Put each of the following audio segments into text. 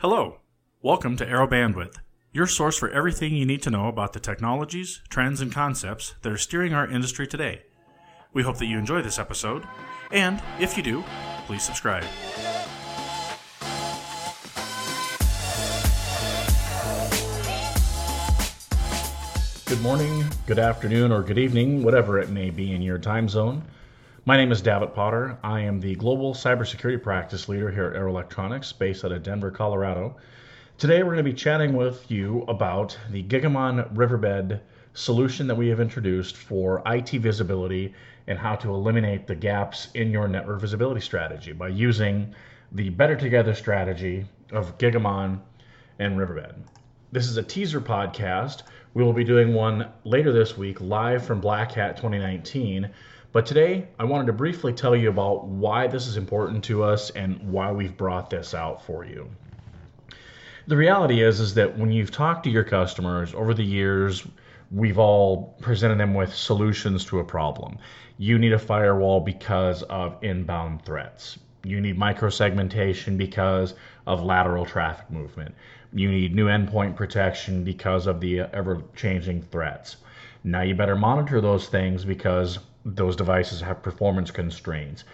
Hello. Welcome to Arrow Bandwidth, your source for everything you need to know about the technologies, trends, and concepts that are steering our industry today. We hope that you enjoy this episode, and if you do, please subscribe. Good morning, good afternoon, or good evening, whatever it may be in your time zone. My name is Davitt Potter. I am the Global Cybersecurity Practice Leader here at Arrow Electronics, based out of Denver, Colorado. Today, we're going to be chatting with you about the Gigamon Riverbed solution that we have introduced for IT visibility and how to eliminate the gaps in your network visibility strategy by using the Better Together strategy of Gigamon and Riverbed. This is a teaser podcast. We will be doing one later this week live from Black Hat 2019 but today, I wanted to briefly tell you about why this is important to us and why we've brought this out for you. The reality is, is that when you've talked to your customers over the years, we've all presented them with solutions to a problem. You need a firewall because of inbound threats. You need microsegmentation because of lateral traffic movement. You need new endpoint protection because of the ever changing threats. Now you better monitor those things because those devices have performance constraints.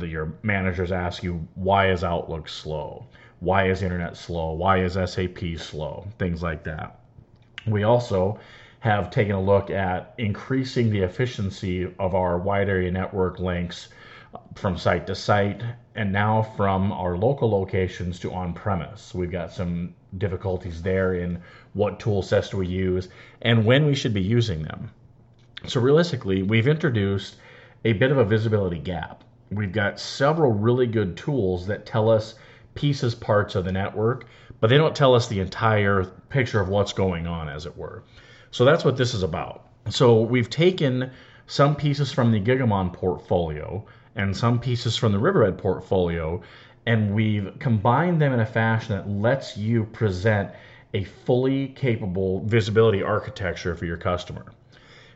Your managers ask you, why is Outlook slow? Why is internet slow? Why is SAP slow? Things like that. We also have taken a look at increasing the efficiency of our wide area network links from site to site and now from our local locations to on premise. We've got some difficulties there in what tool sets do we use and when we should be using them. So realistically, we've introduced a bit of a visibility gap. We've got several really good tools that tell us pieces, parts of the network, but they don't tell us the entire picture of what's going on, as it were. So that's what this is about. So we've taken some pieces from the Gigamon portfolio and some pieces from the Riverbed portfolio, and we've combined them in a fashion that lets you present a fully capable visibility architecture for your customer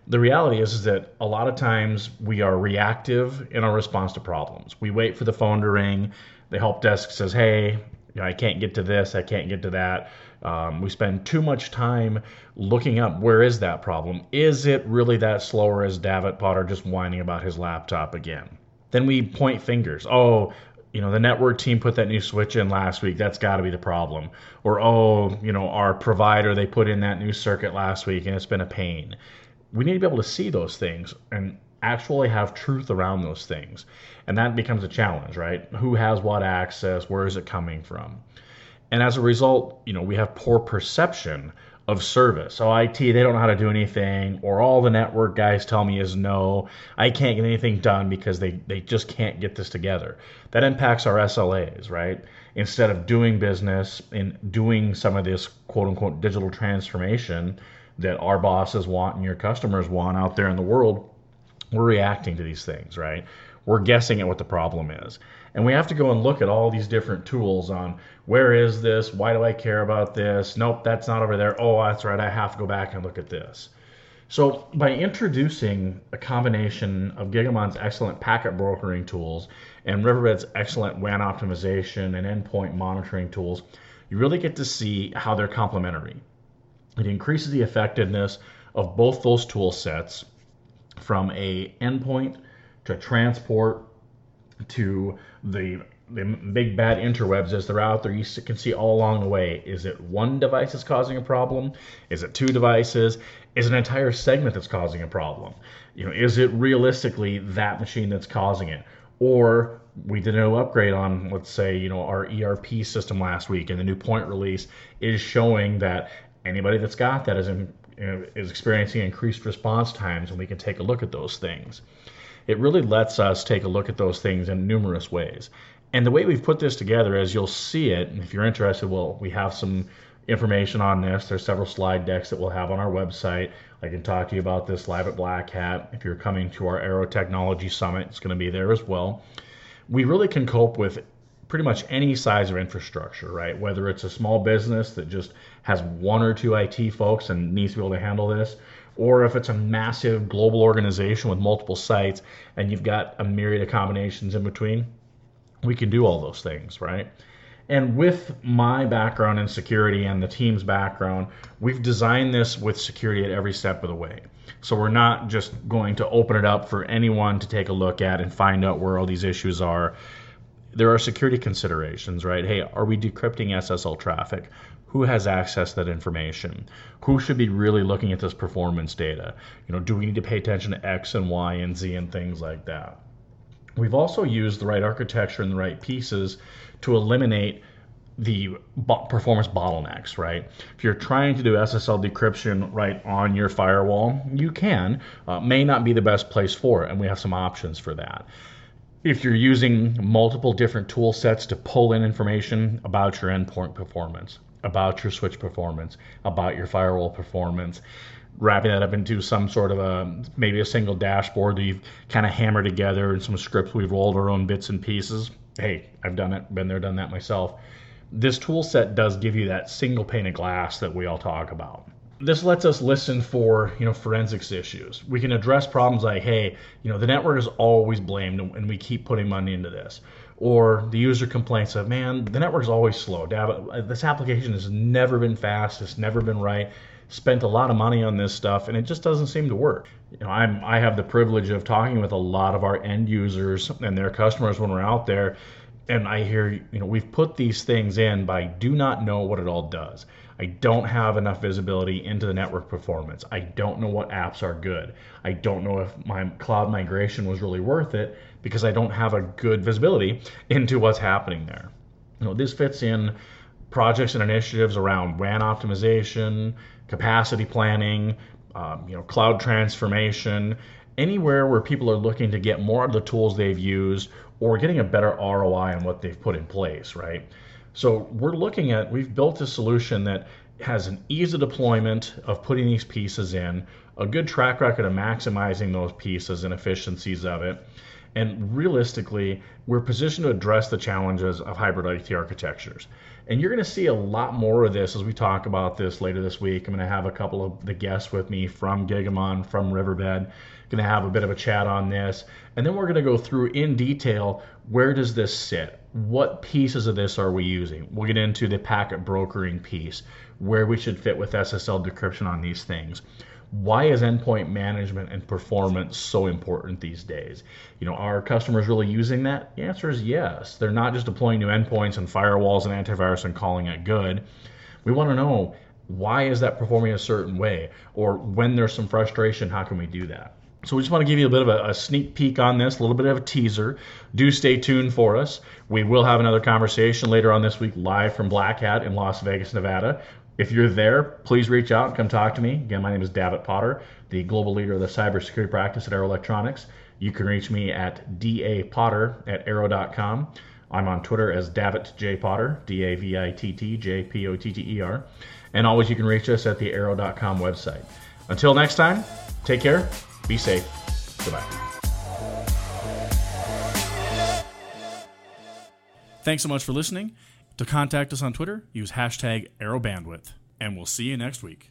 the reality is, is that a lot of times we are reactive in our response to problems. We wait for the phone to ring. The help desk says, "Hey, you know, I can't get to this. I can't get to that." Um, we spend too much time looking up where is that problem. Is it really that slow, or is Davitt Potter just whining about his laptop again? Then we point fingers. Oh, you know, the network team put that new switch in last week. That's got to be the problem. Or, oh, you know, our provider, they put in that new circuit last week and it's been a pain we need to be able to see those things and actually have truth around those things. And that becomes a challenge, right? Who has what access? Where is it coming from? And as a result, you know, we have poor perception of service. So IT, they don't know how to do anything, or all the network guys tell me is no, I can't get anything done because they, they just can't get this together. That impacts our SLAs, right? Instead of doing business and doing some of this quote unquote digital transformation, that our bosses want and your customers want out there in the world, we're reacting to these things, right? We're guessing at what the problem is. And we have to go and look at all these different tools on where is this? Why do I care about this? Nope, that's not over there. Oh, that's right. I have to go back and look at this. So, by introducing a combination of Gigamon's excellent packet brokering tools and Riverbed's excellent WAN optimization and endpoint monitoring tools, you really get to see how they're complementary. It increases the effectiveness of both those tool sets from a endpoint to transport to the the big bad interwebs as they're out there. You can see all along the way. Is it one device that's causing a problem? Is it two devices? Is an entire segment that's causing a problem? You know, is it realistically that machine that's causing it? Or we did no upgrade on, let's say, you know, our ERP system last week, and the new point release is showing that anybody that's got that is, in, you know, is experiencing increased response times, and we can take a look at those things. It really lets us take a look at those things in numerous ways. And the way we've put this together, as you'll see it, and if you're interested, well, we have some information on this. There's several slide decks that we'll have on our website. I can talk to you about this live at Black Hat. If you're coming to our Arrow Technology Summit, it's going to be there as well. We really can cope with pretty much any size of infrastructure, right? Whether it's a small business that just has one or two IT folks and needs to be able to handle this, or if it's a massive global organization with multiple sites and you've got a myriad of combinations in between, we can do all those things, right? And with my background in security and the team's background, we've designed this with security at every step of the way. So we're not just going to open it up for anyone to take a look at and find out where all these issues are. There are security considerations, right? Hey, are we decrypting SSL traffic? Who has access to that information? Who should be really looking at this performance data? You know, do we need to pay attention to X and Y and Z and things like that? We've also used the right architecture and the right pieces to eliminate the performance bottlenecks, right? If you're trying to do SSL decryption right on your firewall, you can. Uh, may not be the best place for it, and we have some options for that. If you're using multiple different tool sets to pull in information about your endpoint performance, about your switch performance, about your firewall performance, wrapping that up into some sort of a maybe a single dashboard that you've kind of hammered together and some scripts we've rolled our own bits and pieces. Hey, I've done it, been there, done that myself. This tool set does give you that single pane of glass that we all talk about. This lets us listen for, you know, forensics issues. We can address problems like, hey, you know, the network is always blamed and we keep putting money into this. Or the user complaints of, man, the network's always slow. This application has never been fast, it's never been right spent a lot of money on this stuff and it just doesn't seem to work. You know, I'm I have the privilege of talking with a lot of our end users and their customers when we're out there and I hear, you know, we've put these things in, but I do not know what it all does. I don't have enough visibility into the network performance. I don't know what apps are good. I don't know if my cloud migration was really worth it because I don't have a good visibility into what's happening there. You know, this fits in projects and initiatives around WAN optimization, capacity planning, um, you know, cloud transformation, anywhere where people are looking to get more of the tools they've used or getting a better ROI on what they've put in place, right? So we're looking at, we've built a solution that has an ease of deployment of putting these pieces in, a good track record of maximizing those pieces and efficiencies of it. And realistically, we're positioned to address the challenges of hybrid IT architectures. And you're going to see a lot more of this as we talk about this later this week. I'm going to have a couple of the guests with me from Gigamon, from Riverbed. Going to have a bit of a chat on this. And then we're going to go through in detail where does this sit? What pieces of this are we using? We'll get into the packet brokering piece, where we should fit with SSL decryption on these things why is endpoint management and performance so important these days? You know, are customers really using that? The answer is yes. They're not just deploying new endpoints and firewalls and antivirus and calling it good. We want to know why is that performing a certain way? Or when there's some frustration, how can we do that? So we just want to give you a bit of a, a, sneak peek on this, a little bit of a teaser. Do stay tuned for us. We will have another conversation later on this week live from Black Hat in Las Vegas, Nevada. If you're there, please reach out and come talk to me. Again, my name is Davitt Potter, the global leader of the cybersecurity practice at Arrow Electronics. You can reach me at dapotter at arrow.com. I'm on Twitter as Davitt J. Potter, D A V I T T J P O T T E R. And always you can reach us at the arrow.com website. Until next time, take care, be safe. Goodbye. Thanks so much for listening. To contact us on Twitter, use hashtag ArrowBandwidth, and we'll see you next week.